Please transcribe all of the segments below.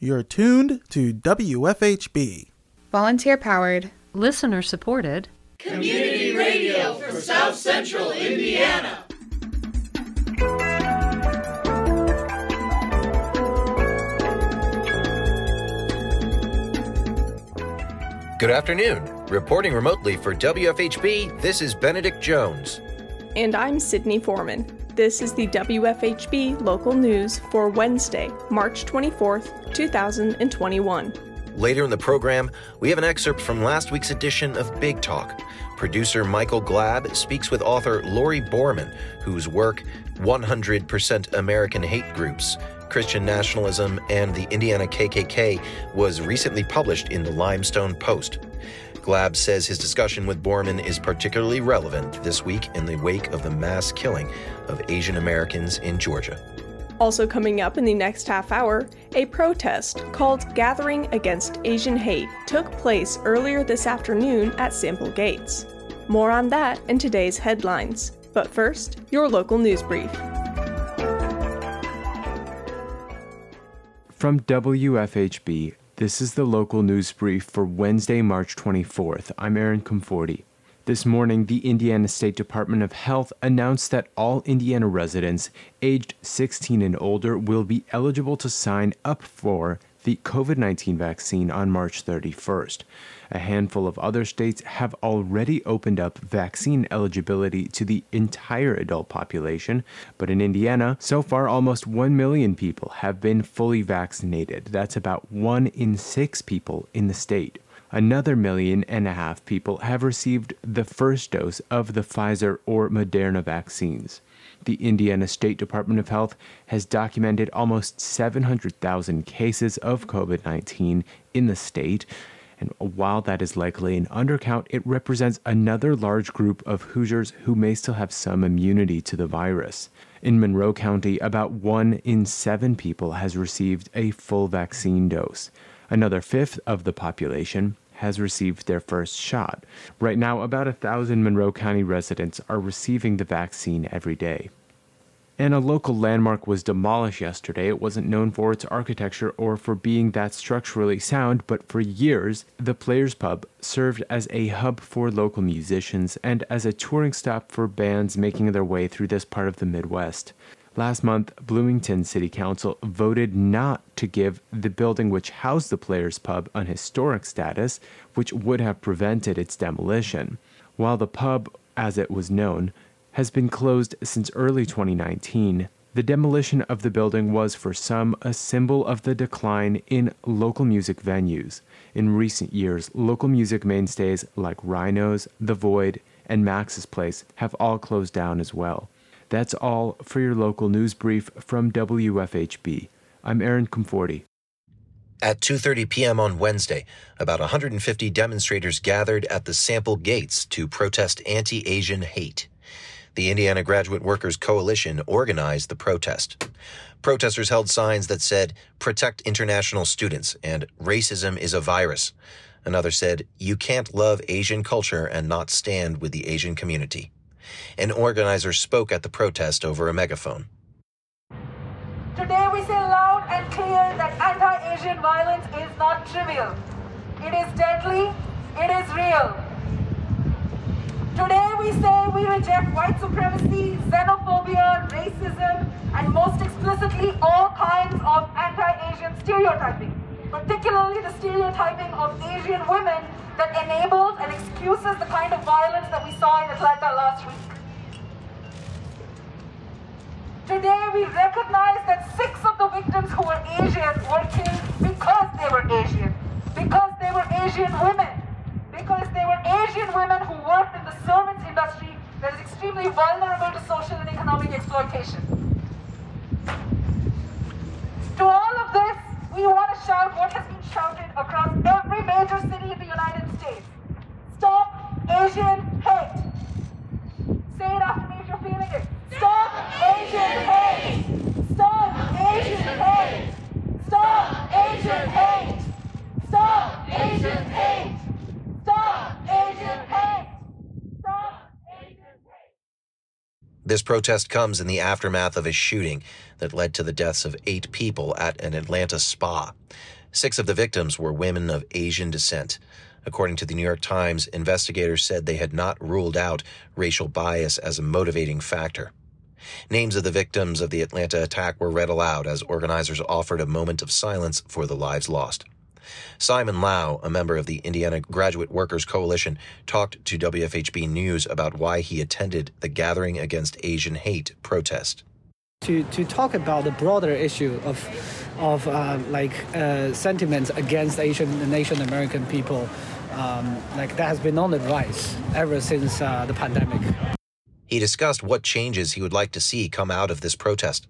You're tuned to WFHB. Volunteer powered, listener supported, community radio for South Central Indiana. Good afternoon. Reporting remotely for WFHB, this is Benedict Jones. And I'm Sydney Foreman. This is the WFHB local news for Wednesday, March 24th, 2021. Later in the program, we have an excerpt from last week's edition of Big Talk. Producer Michael Glab speaks with author Laurie Borman, whose work, 100% American Hate Groups, Christian Nationalism, and the Indiana KKK, was recently published in the Limestone Post. Glab says his discussion with Borman is particularly relevant this week in the wake of the mass killing of Asian Americans in Georgia. Also, coming up in the next half hour, a protest called Gathering Against Asian Hate took place earlier this afternoon at Sample Gates. More on that in today's headlines. But first, your local news brief. From WFHB, this is the local news brief for Wednesday, March 24th. I'm Aaron Comforti. This morning, the Indiana State Department of Health announced that all Indiana residents aged 16 and older will be eligible to sign up for the COVID 19 vaccine on March 31st. A handful of other states have already opened up vaccine eligibility to the entire adult population, but in Indiana, so far almost 1 million people have been fully vaccinated. That's about 1 in 6 people in the state. Another million and a half people have received the first dose of the Pfizer or Moderna vaccines. The Indiana State Department of Health has documented almost 700,000 cases of COVID 19 in the state. And while that is likely an undercount, it represents another large group of Hoosiers who may still have some immunity to the virus. In Monroe County, about one in seven people has received a full vaccine dose. Another fifth of the population has received their first shot. Right now, about a thousand Monroe County residents are receiving the vaccine every day and a local landmark was demolished yesterday. It wasn't known for its architecture or for being that structurally sound, but for years, the Players Pub served as a hub for local musicians and as a touring stop for bands making their way through this part of the Midwest. Last month, Bloomington City Council voted not to give the building which housed the Players Pub an historic status, which would have prevented its demolition. While the pub, as it was known, has been closed since early 2019. The demolition of the building was for some a symbol of the decline in local music venues. In recent years, local music mainstays like Rhinos, The Void, and Max's Place have all closed down as well. That's all for your local news brief from WFHB. I'm Aaron Comforti. At 2:30 p.m. on Wednesday, about 150 demonstrators gathered at the Sample Gates to protest anti-Asian hate. The Indiana Graduate Workers Coalition organized the protest. Protesters held signs that said, Protect international students and Racism is a virus. Another said, You can't love Asian culture and not stand with the Asian community. An organizer spoke at the protest over a megaphone. Today we say loud and clear that anti Asian violence is not trivial. It is deadly, it is real. Today we say we reject white supremacy, xenophobia, racism, and most explicitly all kinds of anti-Asian stereotyping, particularly the stereotyping of Asian women that enables and excuses the kind of violence that we saw in Atlanta last week. Today we recognize that six of the victims who were Asian were killed because they were Asian, because they were Asian women because they were Asian women who worked in the servants industry that is extremely vulnerable to social and economic exploitation. To all of this, we want to shout what has been shouted across every major city in the United States. Stop Asian hate. Say it after me if you're feeling it. Stop Asian hate. Stop Asian hate. Stop Asian hate. Stop Asian hate. This protest comes in the aftermath of a shooting that led to the deaths of eight people at an Atlanta spa. Six of the victims were women of Asian descent. According to the New York Times, investigators said they had not ruled out racial bias as a motivating factor. Names of the victims of the Atlanta attack were read aloud as organizers offered a moment of silence for the lives lost. Simon Lau, a member of the Indiana Graduate Workers Coalition, talked to WFHB News about why he attended the Gathering Against Asian Hate protest. To, to talk about the broader issue of, of uh, like uh, sentiments against Asian and Asian American people, um, like that has been on the rise ever since uh, the pandemic. He discussed what changes he would like to see come out of this protest.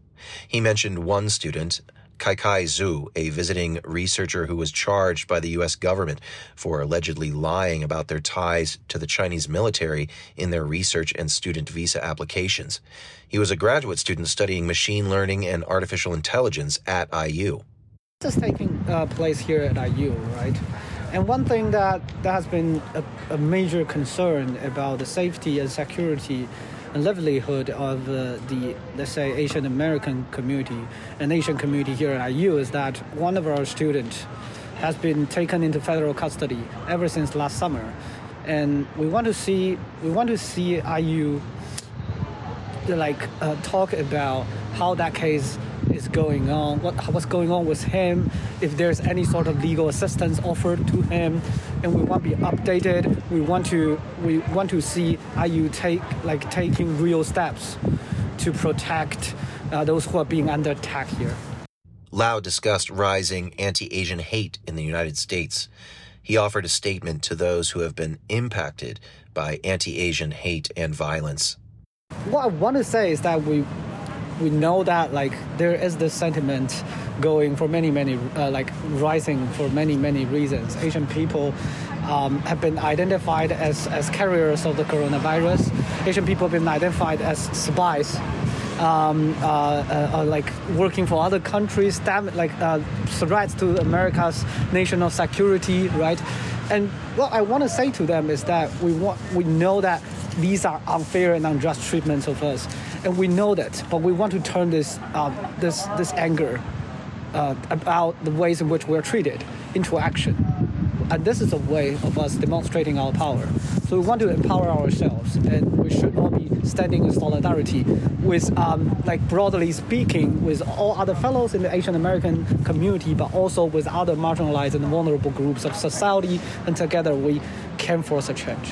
He mentioned one student, Kaikai Zhu, a visiting researcher who was charged by the U.S. government for allegedly lying about their ties to the Chinese military in their research and student visa applications. He was a graduate student studying machine learning and artificial intelligence at IU. This is taking uh, place here at IU, right? And one thing that, that has been a, a major concern about the safety and security and livelihood of uh, the, let's say, Asian American community and Asian community here at IU is that one of our students has been taken into federal custody ever since last summer, and we want to see we want to see IU like uh, talk about how that case is going on, what what's going on with him, if there's any sort of legal assistance offered to him, and we want to be updated. We want to we want to see IU take like taking real steps to protect uh, those who are being under attack here. Lau discussed rising anti-Asian hate in the United States. He offered a statement to those who have been impacted by anti-Asian hate and violence. What I want to say is that we we know that like there is this sentiment going for many many uh, like rising for many many reasons. Asian people um, have been identified as, as carriers of the coronavirus. Asian people have been identified as spies um, uh, uh, uh like working for other countries, damn, like uh, threats to America's national security, right? And what I want to say to them is that we want, we know that these are unfair and unjust treatments of us and we know that, but we want to turn this uh, this this anger uh, about the ways in which we are treated into action. And this is a way of us demonstrating our power. So we want to empower ourselves, and we should all be standing in solidarity with, um, like broadly speaking, with all other fellows in the Asian American community, but also with other marginalized and vulnerable groups of society. And together we can force a change.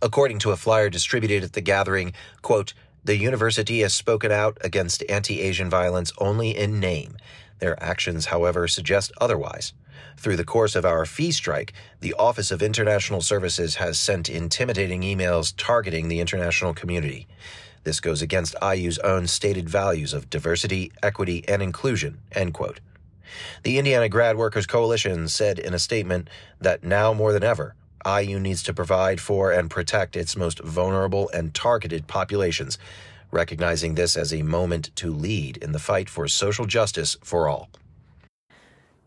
According to a flyer distributed at the gathering, quote, the university has spoken out against anti Asian violence only in name. Their actions, however, suggest otherwise. Through the course of our fee strike, the Office of International Services has sent intimidating emails targeting the international community. This goes against IU's own stated values of diversity, equity, and inclusion. End quote. The Indiana Grad Workers Coalition said in a statement that now more than ever, IU needs to provide for and protect its most vulnerable and targeted populations, recognizing this as a moment to lead in the fight for social justice for all.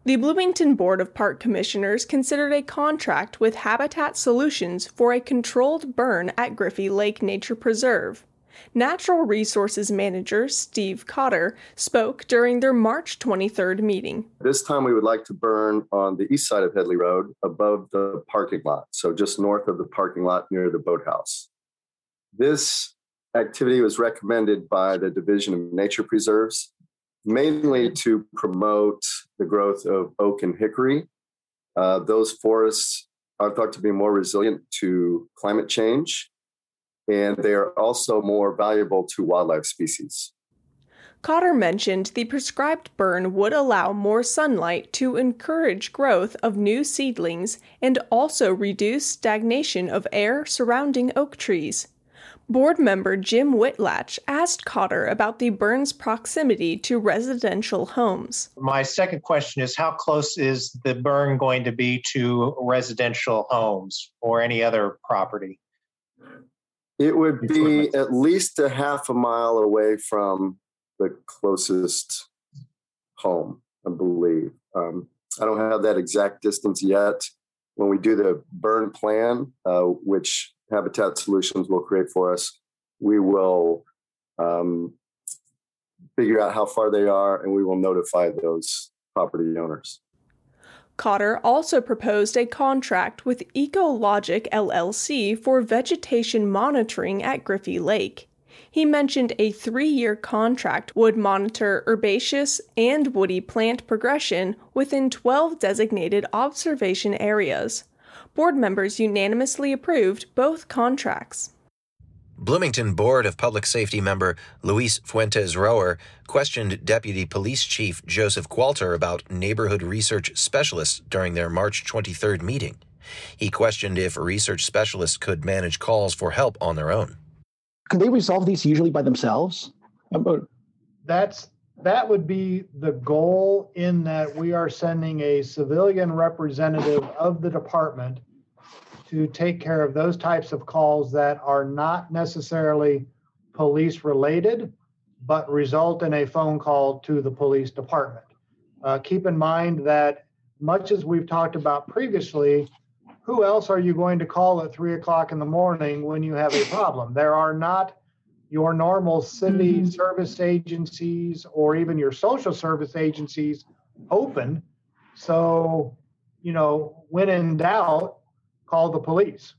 The Bloomington Board of Park Commissioners considered a contract with Habitat Solutions for a controlled burn at Griffy Lake Nature Preserve. Natural Resources Manager Steve Cotter spoke during their March 23rd meeting. This time we would like to burn on the east side of Headley Road above the parking lot, so just north of the parking lot near the boathouse. This activity was recommended by the Division of Nature Preserves, mainly to promote the growth of oak and hickory. Uh, those forests are thought to be more resilient to climate change and they are also more valuable to wildlife species. Cotter mentioned the prescribed burn would allow more sunlight to encourage growth of new seedlings and also reduce stagnation of air surrounding oak trees. Board member Jim Whitlatch asked Cotter about the burn's proximity to residential homes. My second question is How close is the burn going to be to residential homes or any other property? It would be at least a half a mile away from the closest home, I believe. Um, I don't have that exact distance yet. When we do the burn plan, uh, which Habitat Solutions will create for us, we will um, figure out how far they are, and we will notify those property owners. Cotter also proposed a contract with Ecologic LLC for vegetation monitoring at Griffy Lake. He mentioned a three year contract would monitor herbaceous and woody plant progression within 12 designated observation areas. Board members unanimously approved both contracts. Bloomington Board of Public Safety member Luis Fuentes Rohwer questioned Deputy Police Chief Joseph Qualter about neighborhood research specialists during their March 23rd meeting. He questioned if research specialists could manage calls for help on their own. Could they resolve these usually by themselves? Um, uh, that's that would be the goal in that we are sending a civilian representative of the department to take care of those types of calls that are not necessarily police related, but result in a phone call to the police department. Uh, keep in mind that much as we've talked about previously, who else are you going to call at three o'clock in the morning when you have a problem? There are not your normal city mm-hmm. service agencies or even your social service agencies open. So, you know, when in doubt, call the police.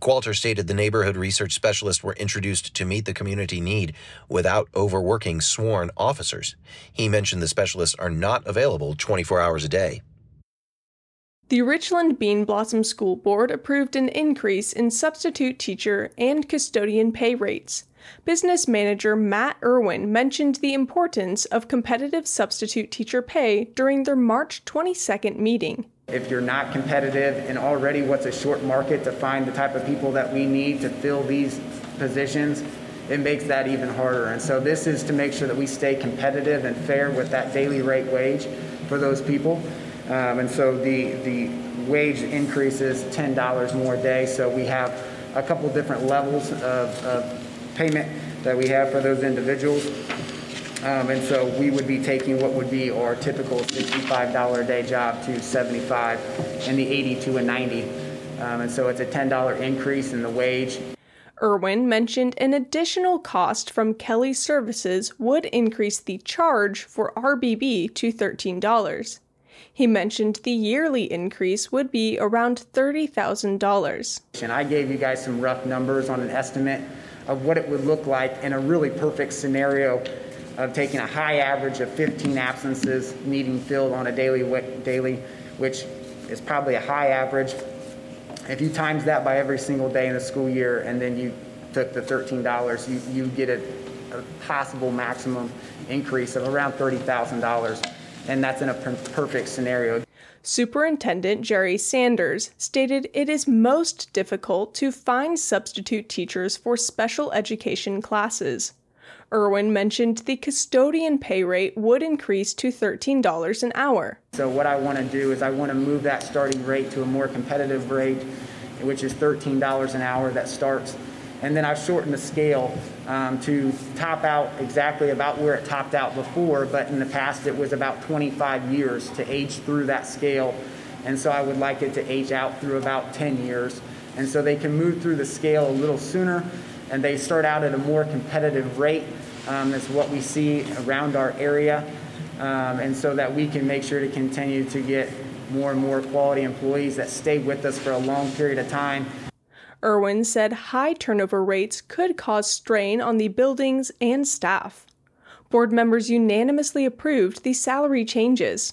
Qualter stated the neighborhood research specialists were introduced to meet the community need without overworking sworn officers. He mentioned the specialists are not available 24 hours a day. The Richland Bean Blossom School Board approved an increase in substitute teacher and custodian pay rates. Business manager Matt Irwin mentioned the importance of competitive substitute teacher pay during their March 22nd meeting. If you're not competitive and already what's a short market to find the type of people that we need to fill these positions, it makes that even harder. And so this is to make sure that we stay competitive and fair with that daily rate wage for those people. Um, and so the, the wage increases $10 more a day. So we have a couple different levels of, of payment that we have for those individuals. Um, and so we would be taking what would be our typical $65 a day job to 75 and the 80 to a 90. Um, and so it's a $10 increase in the wage. Irwin mentioned an additional cost from Kelly Services would increase the charge for RBB to $13. He mentioned the yearly increase would be around $30,000. And I gave you guys some rough numbers on an estimate of what it would look like in a really perfect scenario of taking a high average of 15 absences needing filled on a daily, daily, which is probably a high average. If you times that by every single day in the school year and then you took the $13, you, you get a, a possible maximum increase of around $30,000. And that's in a per- perfect scenario. Superintendent Jerry Sanders stated it is most difficult to find substitute teachers for special education classes. Irwin mentioned the custodian pay rate would increase to $13 an hour. So, what I want to do is I want to move that starting rate to a more competitive rate, which is $13 an hour that starts. And then I've shortened the scale um, to top out exactly about where it topped out before, but in the past it was about 25 years to age through that scale. And so I would like it to age out through about 10 years. And so they can move through the scale a little sooner and they start out at a more competitive rate um, what we see around our area, um, and so that we can make sure to continue to get more and more quality employees that stay with us for a long period of time. Irwin said high turnover rates could cause strain on the buildings and staff. Board members unanimously approved the salary changes.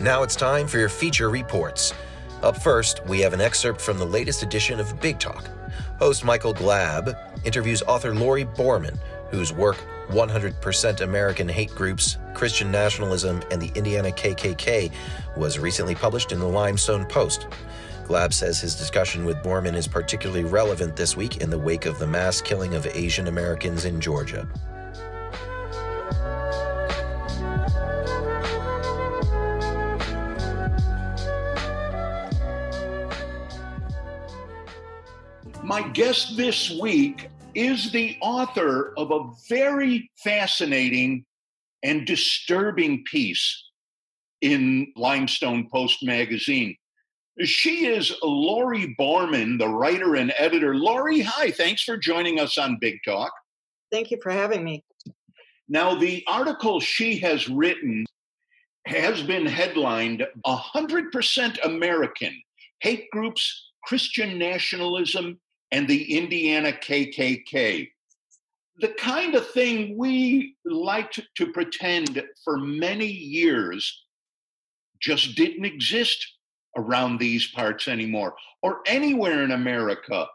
Now it's time for your feature reports. Up first, we have an excerpt from the latest edition of Big Talk. Host Michael Glab interviews author Laurie Borman, whose work 100% American Hate Groups, Christian Nationalism, and the Indiana KKK was recently published in the Limestone Post. Glab says his discussion with Borman is particularly relevant this week in the wake of the mass killing of Asian Americans in Georgia. My guest this week is the author of a very fascinating and disturbing piece in Limestone Post magazine. She is Laurie Borman, the writer and editor. Laurie, hi, thanks for joining us on Big Talk. Thank you for having me. Now, the article she has written has been headlined 100% American Hate Groups, Christian Nationalism, and the Indiana KKK. The kind of thing we liked to pretend for many years just didn't exist around these parts anymore or anywhere in America.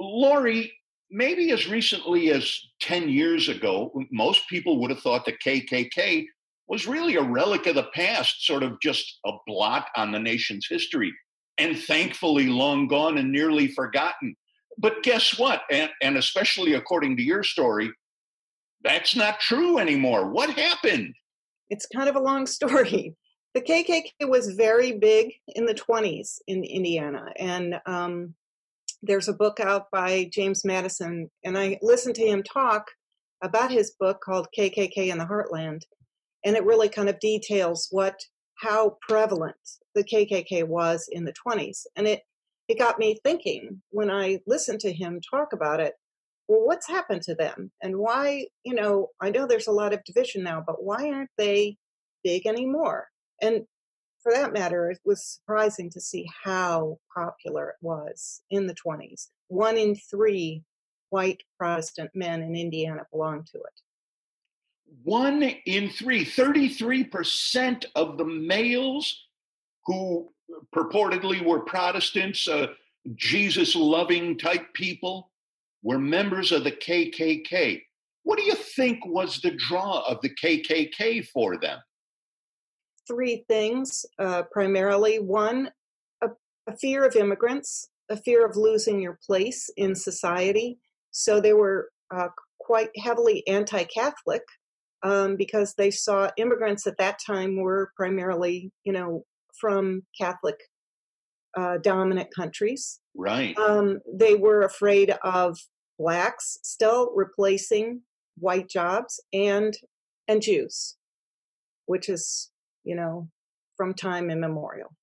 Laurie, maybe as recently as 10 years ago, most people would have thought the KKK was really a relic of the past, sort of just a blot on the nation's history, and thankfully long gone and nearly forgotten. But guess what? And, and especially according to your story, that's not true anymore. What happened? It's kind of a long story the KKK was very big in the 20s in Indiana. And um, there's a book out by James Madison, and I listened to him talk about his book called KKK in the Heartland. And it really kind of details what how prevalent the KKK was in the 20s. And it, it got me thinking when I listened to him talk about it well, what's happened to them? And why, you know, I know there's a lot of division now, but why aren't they big anymore? And for that matter, it was surprising to see how popular it was in the 20s. One in three white Protestant men in Indiana belonged to it. One in three, 33% of the males who purportedly were Protestants, uh, Jesus loving type people, were members of the KKK. What do you think was the draw of the KKK for them? three things uh, primarily. One, a, a fear of immigrants, a fear of losing your place in society. So they were uh, quite heavily anti Catholic um, because they saw immigrants at that time were primarily, you know, from Catholic uh, dominant countries. Right. Um, they were afraid of blacks still replacing white jobs and and Jews, which is you know, from time immemorial.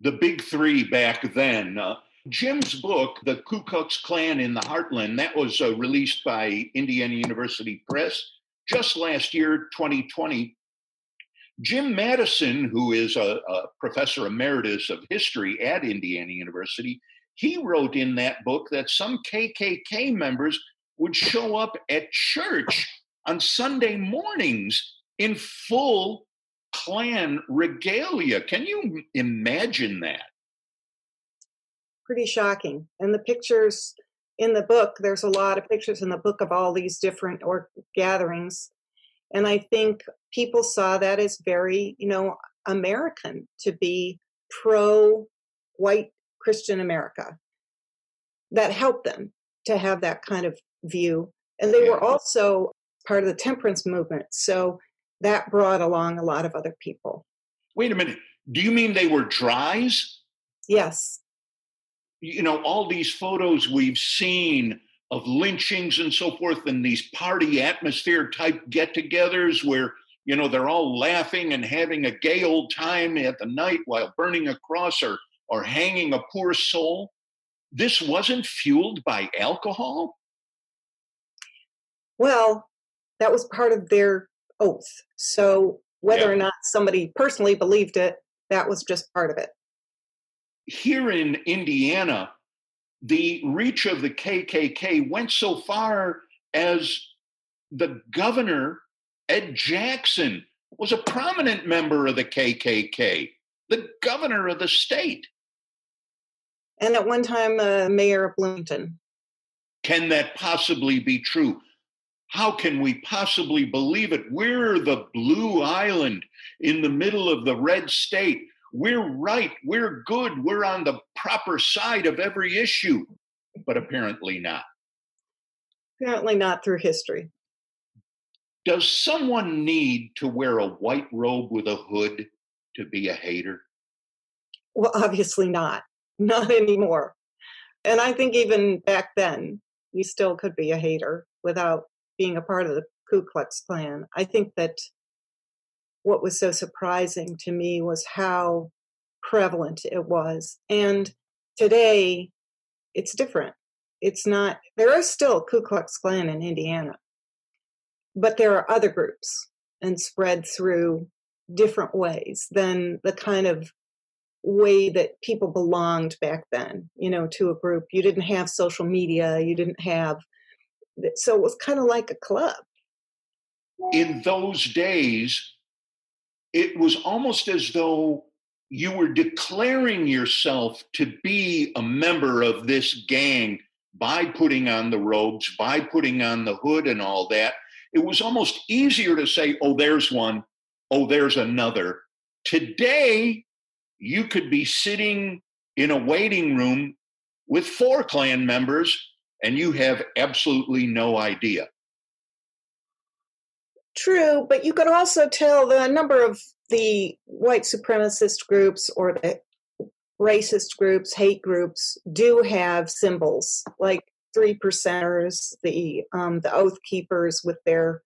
The big three back then. Uh, Jim's book, The Ku Klux Klan in the Heartland, that was uh, released by Indiana University Press just last year, 2020. Jim Madison, who is a, a professor emeritus of history at Indiana University, he wrote in that book that some KKK members would show up at church on Sunday mornings in full Klan regalia. Can you imagine that? Pretty shocking. And the pictures in the book, there's a lot of pictures in the book of all these different or gatherings. And I think people saw that as very, you know, American to be pro white Christian America. That helped them to have that kind of view. And they yeah. were also part of the temperance movement. So that brought along a lot of other people. Wait a minute. Do you mean they were dries? Yes. You know, all these photos we've seen of lynchings and so forth, and these party atmosphere type get togethers where, you know, they're all laughing and having a gay old time at the night while burning a cross or, or hanging a poor soul. This wasn't fueled by alcohol? Well, that was part of their oath. So whether yeah. or not somebody personally believed it, that was just part of it. Here in Indiana, the reach of the KKK went so far as the governor, Ed Jackson, was a prominent member of the KKK, the governor of the state. And at one time, uh, mayor of Bloomington. Can that possibly be true? How can we possibly believe it? We're the blue island in the middle of the red state. We're right. We're good. We're on the proper side of every issue, but apparently not. Apparently not through history. Does someone need to wear a white robe with a hood to be a hater? Well, obviously not. Not anymore. And I think even back then, you still could be a hater without being a part of the Ku Klux Klan. I think that what was so surprising to me was how prevalent it was. And today, it's different. It's not, there is still Ku Klux Klan in Indiana, but there are other groups and spread through different ways than the kind of way that people belonged back then, you know, to a group. You didn't have social media, you didn't have, so it was kind of like a club. In those days, it was almost as though you were declaring yourself to be a member of this gang by putting on the robes, by putting on the hood and all that. It was almost easier to say, oh, there's one, oh, there's another. Today, you could be sitting in a waiting room with four Klan members and you have absolutely no idea. True, but you could also tell the number of the white supremacist groups or the racist groups, hate groups, do have symbols like three percenters, the um, the oath keepers with their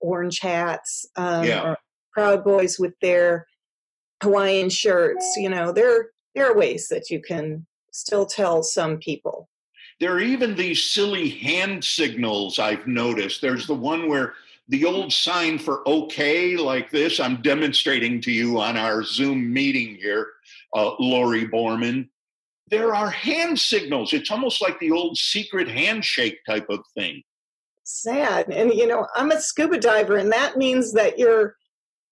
orange hats, um, Yeah. or Proud Boys with their Hawaiian shirts. You know, there there are ways that you can still tell some people. There are even these silly hand signals I've noticed. There's the one where the old sign for okay, like this, I'm demonstrating to you on our Zoom meeting here, uh, Laurie Borman. There are hand signals. It's almost like the old secret handshake type of thing. Sad, and you know, I'm a scuba diver, and that means that your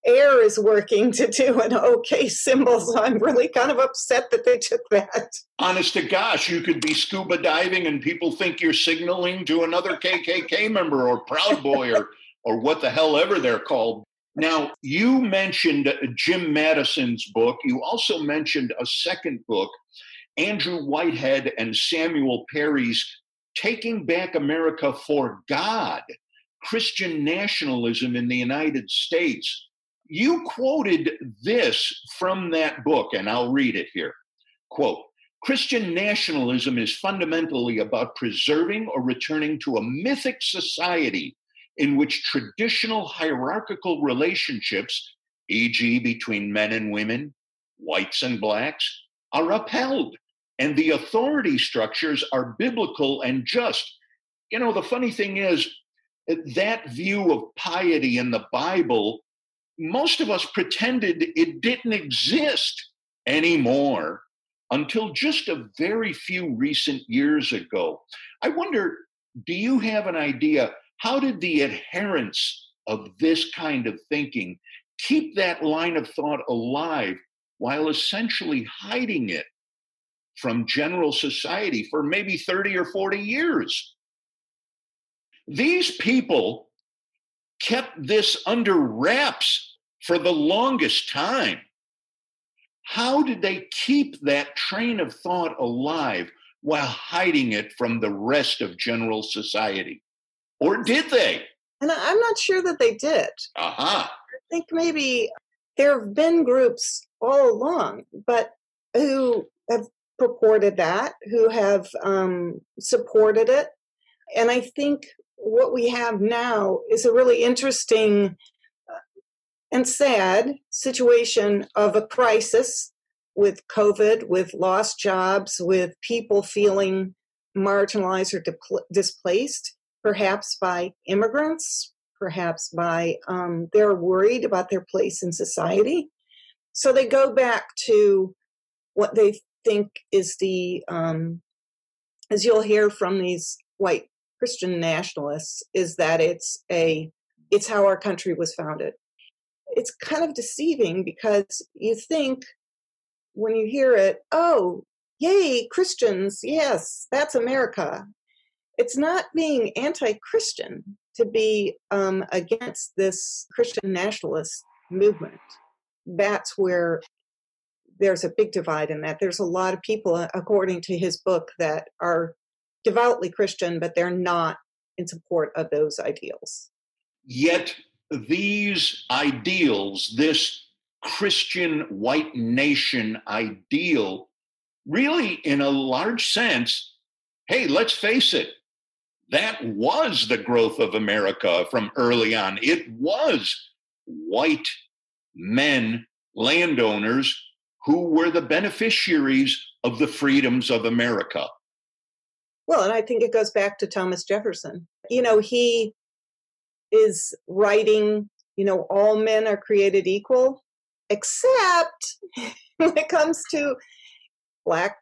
air is working to do an okay symbol. So I'm really kind of upset that they took that. Honest to gosh, you could be scuba diving and people think you're signaling to another KKK member or Proud Boy or, or what the hell ever they're called. Now, you mentioned Jim Madison's book. You also mentioned a second book, Andrew Whitehead and Samuel Perry's Taking Back America for God Christian Nationalism in the United States. You quoted this from that book, and I'll read it here. Quote Christian nationalism is fundamentally about preserving or returning to a mythic society in which traditional hierarchical relationships, e.g., between men and women, whites and blacks, are upheld, and the authority structures are biblical and just. You know, the funny thing is, eh, that view of piety in the Bible, most of us pretended it didn't exist anymore until just a very few recent years ago. I wonder do you have an idea? How did the adherents of this kind of thinking keep that line of thought alive while essentially hiding it from general society for maybe 30 or 40 years? These people kept this under wraps for the longest time. How did they keep that train of thought alive while hiding it from the rest of general society? Or did they? And I- I'm not sure that they did. Uh huh. I think maybe there have been groups all along, but who have purported that, who have um, supported it. And I think what we have now is a really interesting uh, and sad situation of a crisis with COVID, with lost jobs, with people feeling marginalized or displaced, perhaps by immigrants, perhaps by um, they're worried about their place in society. So they go back to what they think is the, um, as you'll hear from these white Christian nationalists, is that it's a it's how our country was founded. It's kind of deceiving because you think when you hear it, oh, yay, Christians, yes, that's America. It's not being anti Christian to be um, against this Christian nationalist movement. That's where there's a big divide in that. There's a lot of people, uh, according to his book, that are devoutly Christian, but they're not in support of those ideals. Yet these ideals, this Christian white nation ideal, really, in a large sense, hey, let's face it, that was the growth of America from early on. It was white men, landowners, who were the beneficiaries of the freedoms of America. Well, and I think it goes back to Thomas Jefferson. You know, he is writing, you know, all men are created equal, except when it comes to black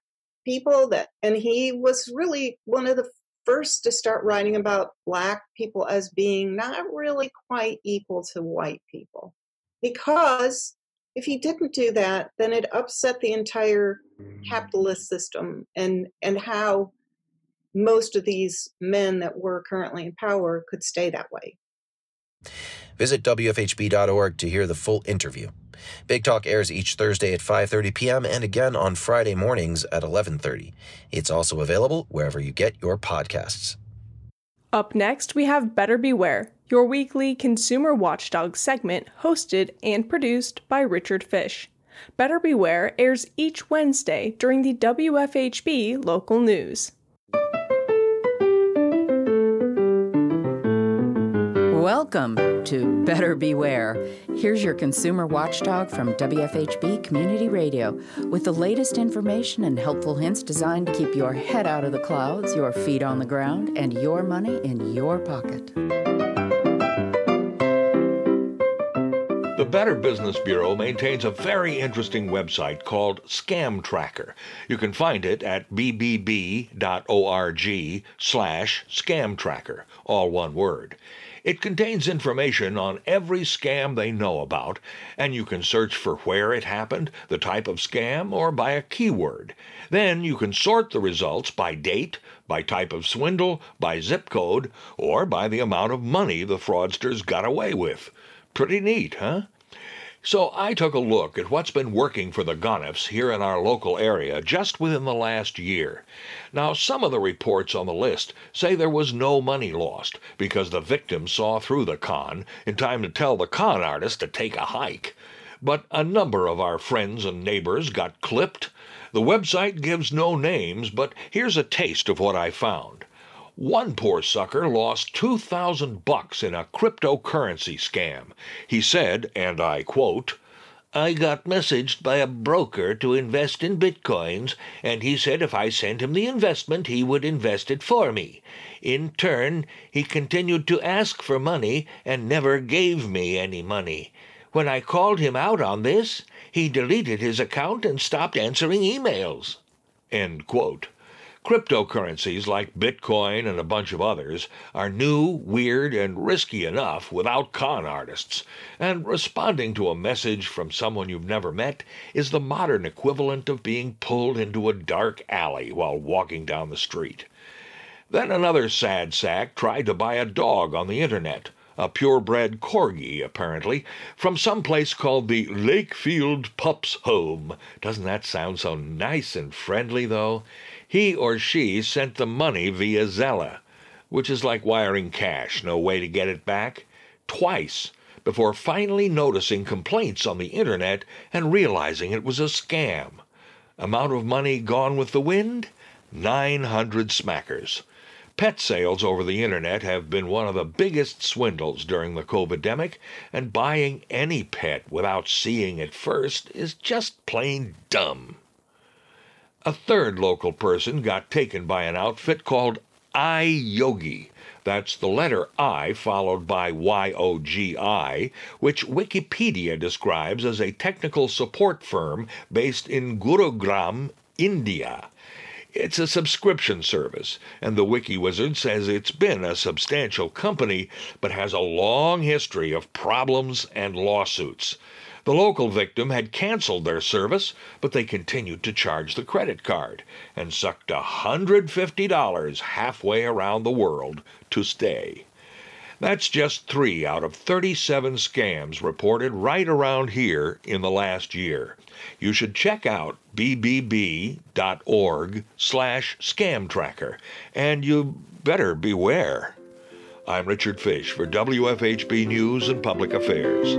people that and he was really one of the first to start writing about black people as being not really quite equal to white people. Because if he didn't do that then it upset the entire capitalist system and and how most of these men that were currently in power could stay that way visit wfhb.org to hear the full interview Big Talk airs each Thursday at 5:30 p.m. and again on Friday mornings at 11:30. It's also available wherever you get your podcasts. Up next, we have Better Beware, your weekly consumer watchdog segment hosted and produced by Richard Fish. Better Beware airs each Wednesday during the WFHB local news. Welcome to Better Beware. Here's your consumer watchdog from WFHB Community Radio with the latest information and helpful hints designed to keep your head out of the clouds, your feet on the ground, and your money in your pocket. The Better Business Bureau maintains a very interesting website called Scam Tracker. You can find it at bbb.org slash all one word. It contains information on every scam they know about, and you can search for where it happened, the type of scam, or by a keyword. Then you can sort the results by date, by type of swindle, by zip code, or by the amount of money the fraudsters got away with. Pretty neat, huh? So I took a look at what's been working for the Gonifs here in our local area just within the last year. Now, some of the reports on the list say there was no money lost because the victim saw through the con in time to tell the con artist to take a hike. But a number of our friends and neighbors got clipped. The website gives no names, but here's a taste of what I found. One poor sucker lost 2000 bucks in a cryptocurrency scam. He said, and I quote, I got messaged by a broker to invest in bitcoins, and he said if I sent him the investment, he would invest it for me. In turn, he continued to ask for money and never gave me any money. When I called him out on this, he deleted his account and stopped answering emails. End quote. Cryptocurrencies like Bitcoin and a bunch of others are new, weird, and risky enough without con artists, and responding to a message from someone you've never met is the modern equivalent of being pulled into a dark alley while walking down the street. Then another sad sack tried to buy a dog on the internet a purebred corgi, apparently, from some place called the Lakefield Pups Home. Doesn't that sound so nice and friendly, though? He or she sent the money via Zelle, which is like wiring cash, no way to get it back, twice before finally noticing complaints on the internet and realizing it was a scam. Amount of money gone with the wind? 900 smackers. Pet sales over the internet have been one of the biggest swindles during the COVID-demic, and buying any pet without seeing it first is just plain dumb. A third local person got taken by an outfit called iYogi. That's the letter I followed by Y O G I, which Wikipedia describes as a technical support firm based in Gurugram, India. It's a subscription service, and the WikiWizard says it's been a substantial company, but has a long history of problems and lawsuits. The local victim had canceled their service, but they continued to charge the credit card and sucked $150 halfway around the world to stay. That's just three out of 37 scams reported right around here in the last year. You should check out bbb.org slash scam tracker, and you better beware. I'm Richard Fish for WFHB News and Public Affairs.